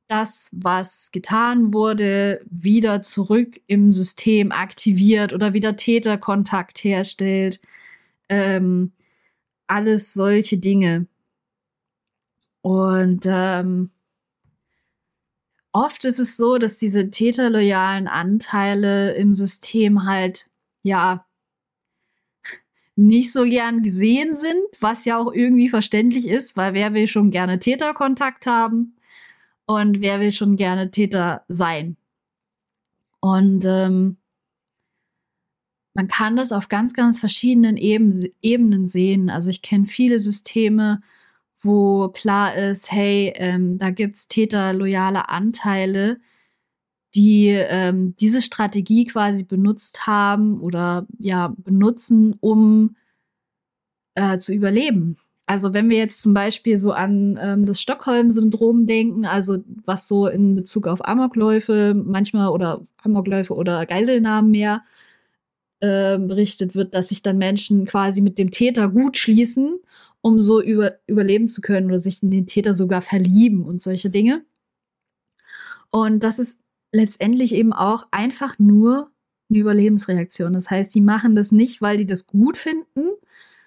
das, was getan wurde, wieder zurück im System aktiviert oder wieder Täterkontakt herstellt. Ähm, alles solche Dinge. Und ähm, oft ist es so, dass diese täterloyalen Anteile im System halt, ja, nicht so gern gesehen sind, was ja auch irgendwie verständlich ist, weil wer will schon gerne Täterkontakt haben und wer will schon gerne Täter sein. Und ähm, man kann das auf ganz, ganz verschiedenen Eben Ebenen sehen. Also ich kenne viele Systeme, wo klar ist, hey, ähm, da gibt's täterloyale Anteile, die ähm, diese Strategie quasi benutzt haben oder ja benutzen, um äh, zu überleben. Also wenn wir jetzt zum Beispiel so an ähm, das Stockholm-Syndrom denken, also was so in Bezug auf Amokläufe manchmal oder Amokläufe oder Geiselnahmen mehr äh, berichtet wird, dass sich dann Menschen quasi mit dem Täter gut schließen, um so über, überleben zu können oder sich in den Täter sogar verlieben und solche Dinge. Und das ist letztendlich eben auch einfach nur eine Überlebensreaktion. Das heißt, die machen das nicht, weil die das gut finden,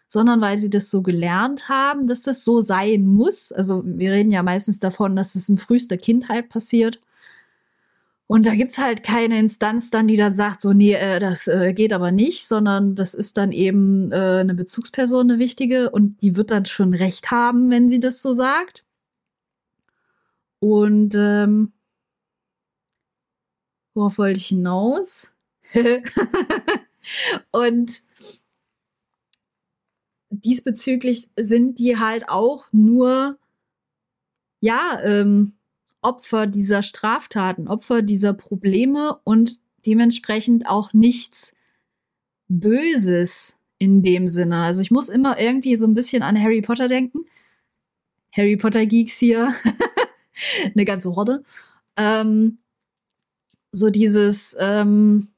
sondern weil sie das so gelernt haben, dass das so sein muss. Also wir reden ja meistens davon, dass es in frühester Kindheit passiert. Und da gibt es halt keine Instanz dann, die dann sagt, so, nee, äh, das äh, geht aber nicht, sondern das ist dann eben äh, eine Bezugsperson, eine wichtige, und die wird dann schon recht haben, wenn sie das so sagt. Und ähm, worauf wollte ich hinaus? und diesbezüglich sind die halt auch nur, ja, ähm, Opfer dieser Straftaten, Opfer dieser Probleme und dementsprechend auch nichts Böses in dem Sinne. Also ich muss immer irgendwie so ein bisschen an Harry Potter denken. Harry Potter Geeks hier. Eine ganze Horde. Ähm, so dieses, ähm,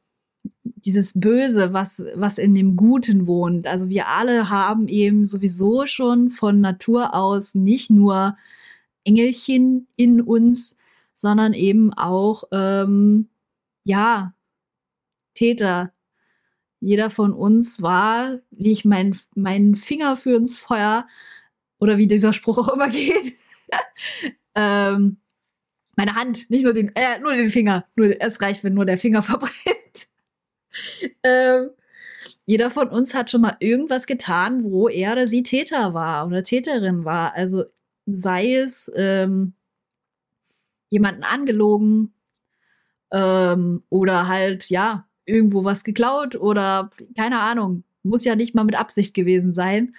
dieses Böse, was, was in dem Guten wohnt. Also wir alle haben eben sowieso schon von Natur aus nicht nur Engelchen in uns, sondern eben auch, ähm, ja, Täter. Jeder von uns war, wie ich meinen mein Finger für ins Feuer, oder wie dieser Spruch auch immer geht, ähm, meine Hand, nicht nur den, äh, nur den Finger. Nur, es reicht, wenn nur der Finger verbrennt. ähm, jeder von uns hat schon mal irgendwas getan, wo er oder sie Täter war oder Täterin war. Also sei es ähm, jemanden angelogen ähm, oder halt, ja, irgendwo was geklaut oder keine Ahnung. Muss ja nicht mal mit Absicht gewesen sein.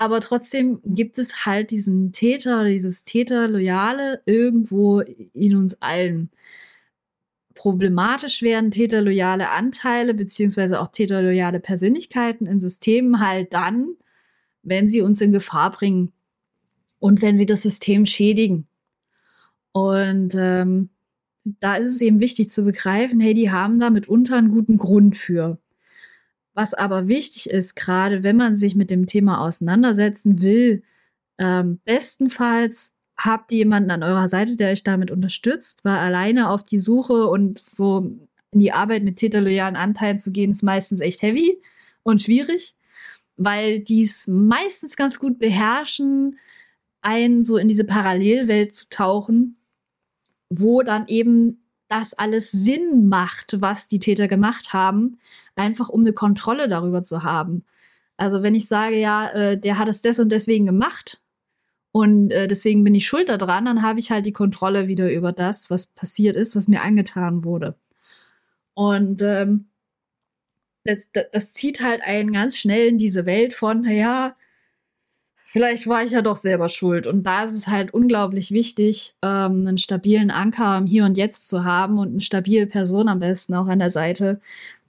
Aber trotzdem gibt es halt diesen Täter, dieses Täterloyale irgendwo in uns allen. Problematisch werden täterloyale Anteile beziehungsweise auch täterloyale Persönlichkeiten in Systemen halt dann, wenn sie uns in Gefahr bringen und wenn sie das System schädigen. Und ähm, da ist es eben wichtig zu begreifen, hey, die haben da mitunter einen guten Grund für. Was aber wichtig ist, gerade wenn man sich mit dem Thema auseinandersetzen will, ähm, bestenfalls habt ihr jemanden an eurer Seite, der euch damit unterstützt, weil alleine auf die Suche und so in die Arbeit mit täterloyalen Anteilen zu gehen, ist meistens echt heavy und schwierig, weil die es meistens ganz gut beherrschen, einen so in diese Parallelwelt zu tauchen, wo dann eben das alles Sinn macht, was die Täter gemacht haben, einfach um eine Kontrolle darüber zu haben. Also wenn ich sage, ja, äh, der hat es des und deswegen gemacht und äh, deswegen bin ich schuld daran, dann habe ich halt die Kontrolle wieder über das, was passiert ist, was mir angetan wurde. Und ähm, das, das, das zieht halt einen ganz schnell in diese Welt von, ja, vielleicht war ich ja doch selber schuld. Und da ist es halt unglaublich wichtig, ähm, einen stabilen Anker im Hier und Jetzt zu haben und eine stabile Person am besten auch an der Seite,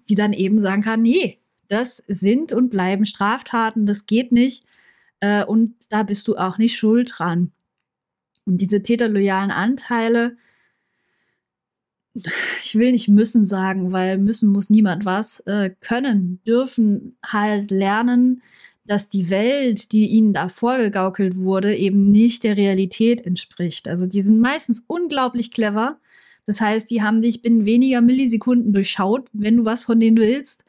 die dann eben sagen kann, nee, das sind und bleiben Straftaten, das geht nicht. Äh, und da bist du auch nicht schuld dran. Und diese täterloyalen Anteile, ich will nicht müssen sagen, weil müssen muss niemand was, äh, können, dürfen halt lernen, dass die Welt, die ihnen da vorgegaukelt wurde, eben nicht der Realität entspricht. Also die sind meistens unglaublich clever. Das heißt, die haben dich binnen weniger Millisekunden durchschaut, wenn du was von denen willst.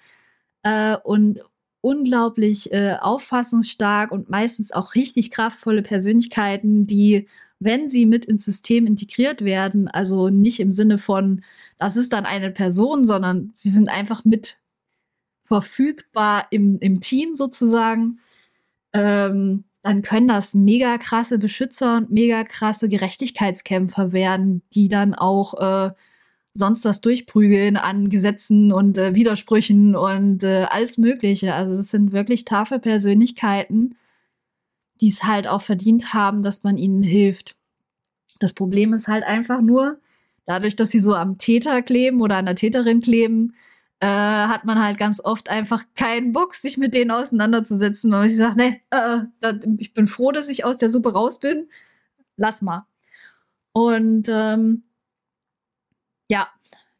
Äh, und unglaublich äh, auffassungsstark und meistens auch richtig kraftvolle Persönlichkeiten, die wenn sie mit ins System integriert werden, also nicht im Sinne von, das ist dann eine Person, sondern sie sind einfach mit verfügbar im, im Team sozusagen, ähm, dann können das mega krasse Beschützer und mega krasse Gerechtigkeitskämpfer werden, die dann auch äh, sonst was durchprügeln an Gesetzen und äh, Widersprüchen und äh, alles Mögliche. Also das sind wirklich taffe Persönlichkeiten, die es halt auch verdient haben, dass man ihnen hilft. Das Problem ist halt einfach nur, dadurch, dass sie so am Täter kleben oder an der Täterin kleben, äh, hat man halt ganz oft einfach keinen Bock, sich mit denen auseinanderzusetzen. Und ich sage, nee, äh, da, ich bin froh, dass ich aus der Suppe raus bin. Lass mal. Und ähm, ja,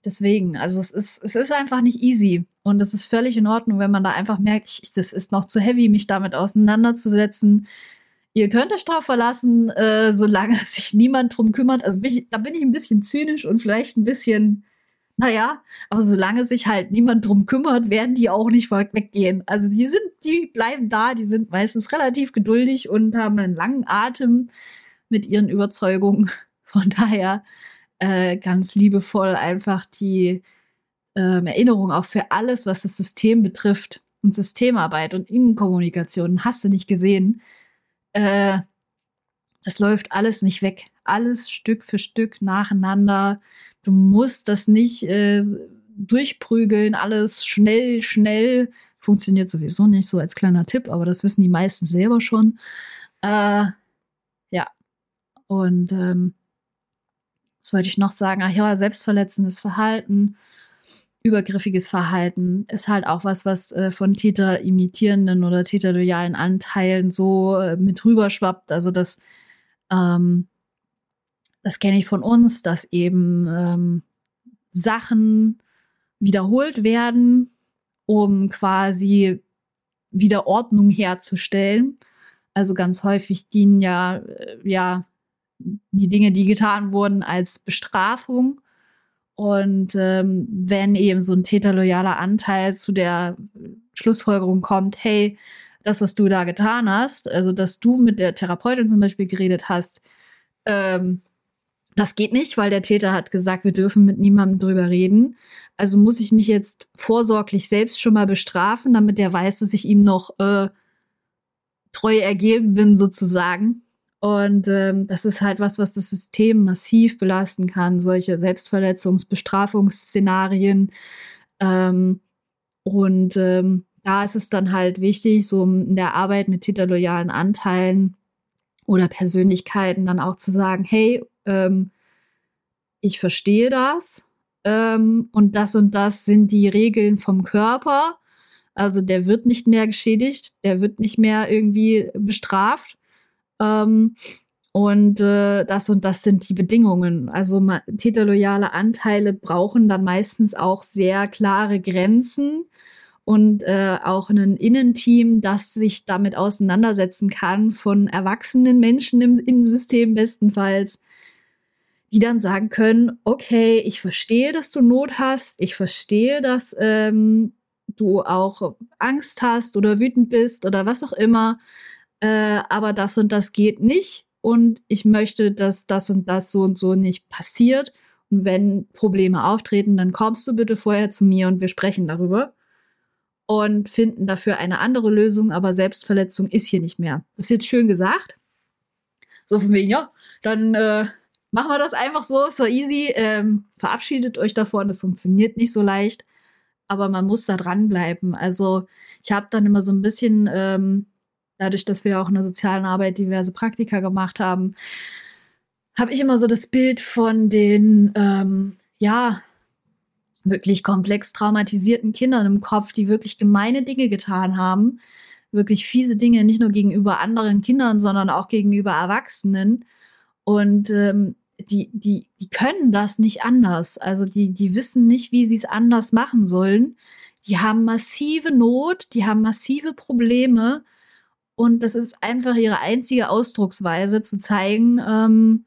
deswegen, also es ist, es ist einfach nicht easy. Und es ist völlig in Ordnung, wenn man da einfach merkt, ich, das ist noch zu heavy, mich damit auseinanderzusetzen. Ihr könnt euch darauf verlassen, äh, solange sich niemand drum kümmert. Also ich, da bin ich ein bisschen zynisch und vielleicht ein bisschen, naja, aber solange sich halt niemand drum kümmert, werden die auch nicht weggehen. Also die sind, die bleiben da, die sind meistens relativ geduldig und haben einen langen Atem mit ihren Überzeugungen. Von daher äh, ganz liebevoll einfach die ähm, Erinnerung auch für alles, was das System betrifft und Systemarbeit und Innenkommunikation, hast du nicht gesehen. Äh, das läuft alles nicht weg. Alles Stück für Stück nacheinander. Du musst das nicht äh, durchprügeln, alles schnell, schnell. Funktioniert sowieso nicht so als kleiner Tipp, aber das wissen die meisten selber schon. Äh, ja. Und ähm, was wollte ich noch sagen? Ach ja, selbstverletzendes Verhalten übergriffiges Verhalten ist halt auch was, was äh, von Täter-imitierenden oder täterloyalen Anteilen so äh, mit rüberschwappt. Also das, ähm, das kenne ich von uns, dass eben ähm, Sachen wiederholt werden, um quasi wieder Ordnung herzustellen. Also ganz häufig dienen ja, äh, ja die Dinge, die getan wurden, als Bestrafung und ähm, wenn eben so ein täterloyaler Anteil zu der Schlussfolgerung kommt, hey, das, was du da getan hast, also dass du mit der Therapeutin zum Beispiel geredet hast, ähm, das geht nicht, weil der Täter hat gesagt, wir dürfen mit niemandem drüber reden. Also muss ich mich jetzt vorsorglich selbst schon mal bestrafen, damit der weiß, dass ich ihm noch äh, treu ergeben bin, sozusagen. Und ähm, das ist halt was, was das System massiv belasten kann, solche Selbstverletzungs-, Bestrafungsszenarien. Ähm, und ähm, da ist es dann halt wichtig, so in der Arbeit mit täterloyalen Anteilen oder Persönlichkeiten dann auch zu sagen, hey, ähm, ich verstehe das ähm, und das und das sind die Regeln vom Körper. Also der wird nicht mehr geschädigt, der wird nicht mehr irgendwie bestraft ähm, und äh, das und das sind die Bedingungen. Also täterloyale Anteile brauchen dann meistens auch sehr klare Grenzen und äh, auch ein Innenteam, das sich damit auseinandersetzen kann von erwachsenen Menschen im Innensystem bestenfalls, die dann sagen können, okay, ich verstehe, dass du Not hast, ich verstehe, dass ähm, du auch Angst hast oder wütend bist oder was auch immer äh, aber das und das geht nicht und ich möchte, dass das und das so und so nicht passiert. Und wenn Probleme auftreten, dann kommst du bitte vorher zu mir und wir sprechen darüber und finden dafür eine andere Lösung, aber Selbstverletzung ist hier nicht mehr. Das ist jetzt schön gesagt. So von wegen, ja, dann äh, machen wir das einfach so, so easy. Ähm, verabschiedet euch davon, das funktioniert nicht so leicht, aber man muss da dranbleiben. Also ich habe dann immer so ein bisschen ähm, dadurch, dass wir auch in der sozialen Arbeit diverse Praktika gemacht haben, habe ich immer so das Bild von den, ähm, ja, wirklich komplex traumatisierten Kindern im Kopf, die wirklich gemeine Dinge getan haben, wirklich fiese Dinge, nicht nur gegenüber anderen Kindern, sondern auch gegenüber Erwachsenen. Und ähm, die, die, die können das nicht anders. Also die, die wissen nicht, wie sie es anders machen sollen. Die haben massive Not, die haben massive Probleme. Und das ist einfach ihre einzige Ausdrucksweise, zu zeigen, ähm,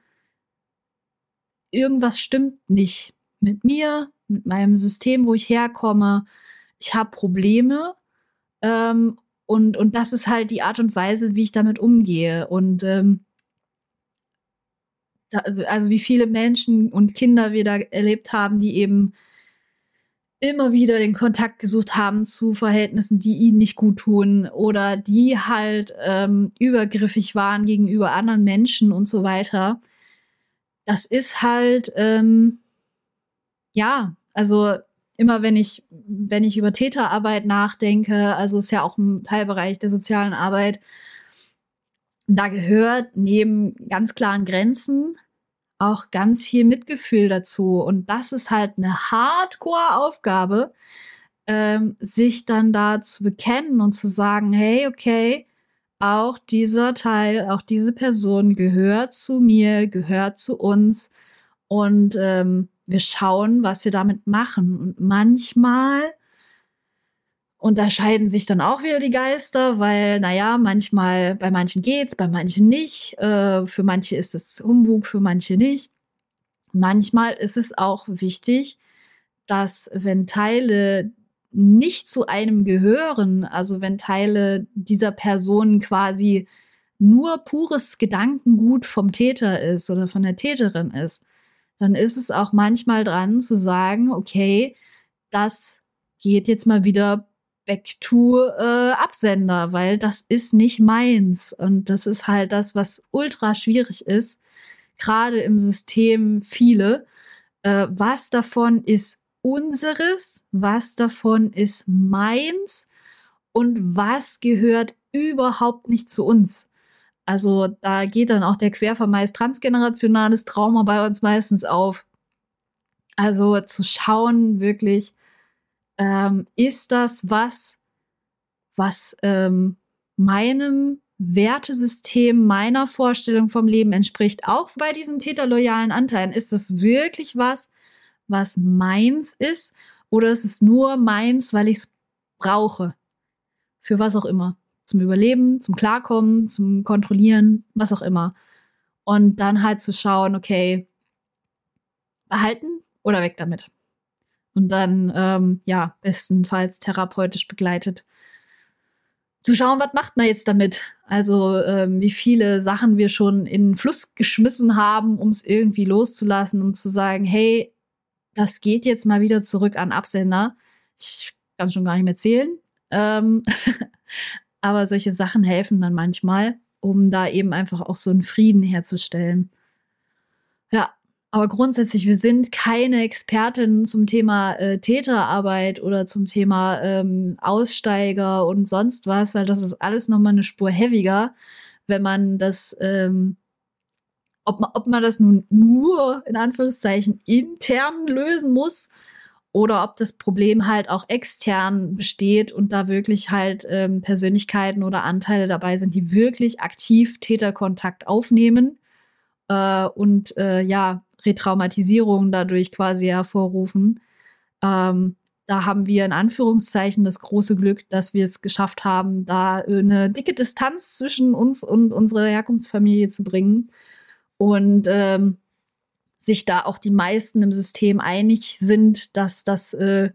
irgendwas stimmt nicht mit mir, mit meinem System, wo ich herkomme. Ich habe Probleme. Ähm, und, und das ist halt die Art und Weise, wie ich damit umgehe. Und ähm, also, also wie viele Menschen und Kinder wir da erlebt haben, die eben immer wieder den Kontakt gesucht haben zu Verhältnissen, die ihnen nicht gut tun oder die halt ähm, übergriffig waren gegenüber anderen Menschen und so weiter. Das ist halt, ähm, ja, also immer wenn ich, wenn ich über Täterarbeit nachdenke, also ist ja auch ein Teilbereich der sozialen Arbeit, da gehört neben ganz klaren Grenzen auch ganz viel Mitgefühl dazu. Und das ist halt eine Hardcore-Aufgabe, ähm, sich dann da zu bekennen und zu sagen, hey, okay, auch dieser Teil, auch diese Person gehört zu mir, gehört zu uns. Und ähm, wir schauen, was wir damit machen. Und manchmal unterscheiden sich dann auch wieder die Geister, weil, naja, manchmal, bei manchen geht's, bei manchen nicht. Äh, für manche ist es Humbug, für manche nicht. Manchmal ist es auch wichtig, dass wenn Teile nicht zu einem gehören, also wenn Teile dieser Person quasi nur pures Gedankengut vom Täter ist oder von der Täterin ist, dann ist es auch manchmal dran zu sagen, okay, das geht jetzt mal wieder back to äh, Absender, weil das ist nicht meins. Und das ist halt das, was ultra schwierig ist, gerade im System viele. Äh, was davon ist unseres, was davon ist meins und was gehört überhaupt nicht zu uns. Also da geht dann auch der Querverweis transgenerationales Trauma bei uns meistens auf. Also zu schauen wirklich, ähm, ist das was, was ähm, meinem Wertesystem, meiner Vorstellung vom Leben entspricht. Auch bei diesen täterloyalen Anteilen ist es wirklich was, was meins ist oder ist es nur meins, weil ich es brauche. Für was auch immer. Zum Überleben, zum Klarkommen, zum Kontrollieren, was auch immer. Und dann halt zu schauen, okay, behalten oder weg damit und dann, ähm, ja, bestenfalls therapeutisch begleitet. Zu schauen, was macht man jetzt damit? Also, ähm, wie viele Sachen wir schon in den Fluss geschmissen haben, um es irgendwie loszulassen, um zu sagen, hey, das geht jetzt mal wieder zurück an Absender. Ich kann schon gar nicht mehr zählen. Ähm, aber solche Sachen helfen dann manchmal, um da eben einfach auch so einen Frieden herzustellen. Ja, aber grundsätzlich, wir sind keine Expertinnen zum Thema äh, Täterarbeit oder zum Thema ähm, Aussteiger und sonst was, weil das ist alles nochmal eine Spur heaviger, wenn man das, ähm, ob, man, ob man das nun nur in Anführungszeichen intern lösen muss oder ob das Problem halt auch extern besteht und da wirklich halt ähm, Persönlichkeiten oder Anteile dabei sind, die wirklich aktiv Täterkontakt aufnehmen. Äh, und äh, ja, Retraumatisierungen dadurch quasi hervorrufen. Ähm, da haben wir in Anführungszeichen das große Glück, dass wir es geschafft haben, da eine dicke Distanz zwischen uns und unserer Herkunftsfamilie zu bringen. Und ähm, sich da auch die meisten im System einig sind, dass das äh,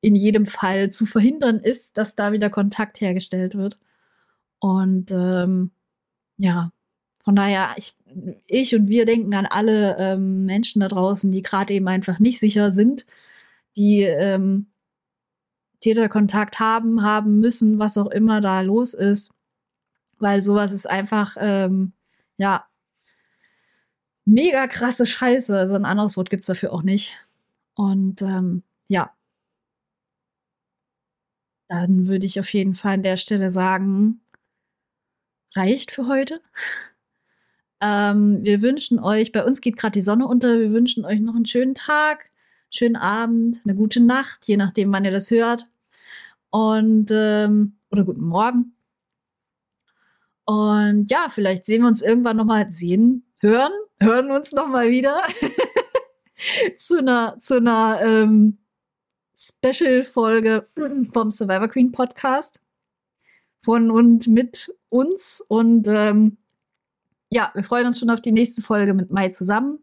in jedem Fall zu verhindern ist, dass da wieder Kontakt hergestellt wird. Und ähm, ja, von daher, ich, ich und wir denken an alle ähm, Menschen da draußen, die gerade eben einfach nicht sicher sind, die ähm, Täterkontakt haben, haben müssen, was auch immer da los ist. Weil sowas ist einfach, ähm, ja, mega krasse Scheiße. Also ein anderes Wort gibt es dafür auch nicht. Und ähm, ja. Dann würde ich auf jeden Fall an der Stelle sagen, reicht für heute. Ähm, wir wünschen euch, bei uns geht gerade die Sonne unter, wir wünschen euch noch einen schönen Tag, schönen Abend, eine gute Nacht, je nachdem, wann ihr das hört. Und, ähm, oder guten Morgen. Und ja, vielleicht sehen wir uns irgendwann nochmal sehen, hören, hören uns nochmal wieder zu einer, zu einer ähm, Special-Folge vom Survivor Queen Podcast von und mit uns. Und ähm, ja, wir freuen uns schon auf die nächste Folge mit Mai zusammen.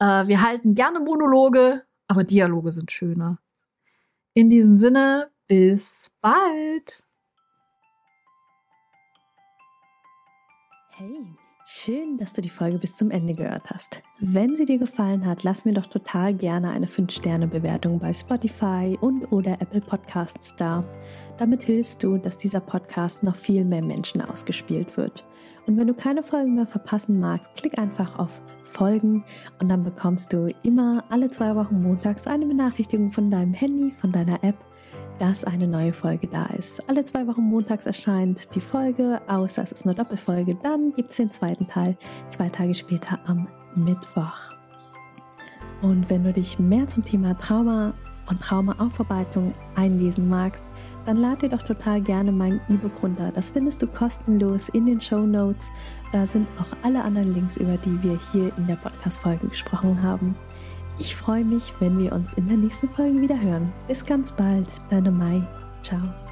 Äh, wir halten gerne Monologe, aber Dialoge sind schöner. In diesem Sinne, bis bald. Hey. Schön, dass du die Folge bis zum Ende gehört hast. Wenn sie dir gefallen hat, lass mir doch total gerne eine 5-Sterne-Bewertung bei Spotify und oder Apple Podcasts da. Damit hilfst du, dass dieser Podcast noch viel mehr Menschen ausgespielt wird. Und wenn du keine Folgen mehr verpassen magst, klick einfach auf Folgen und dann bekommst du immer alle zwei Wochen montags eine Benachrichtigung von deinem Handy, von deiner App dass eine neue Folge da ist. Alle zwei Wochen montags erscheint die Folge, außer es ist eine Doppelfolge. Dann gibt es den zweiten Teil zwei Tage später am Mittwoch. Und wenn du dich mehr zum Thema Trauma und Traumaaufarbeitung einlesen magst, dann lad dir doch total gerne mein E-Book runter. Das findest du kostenlos in den Show Notes. Da sind auch alle anderen Links, über die wir hier in der Podcast-Folge gesprochen haben. Ich freue mich, wenn wir uns in der nächsten Folge wieder hören. Bis ganz bald, deine Mai. Ciao.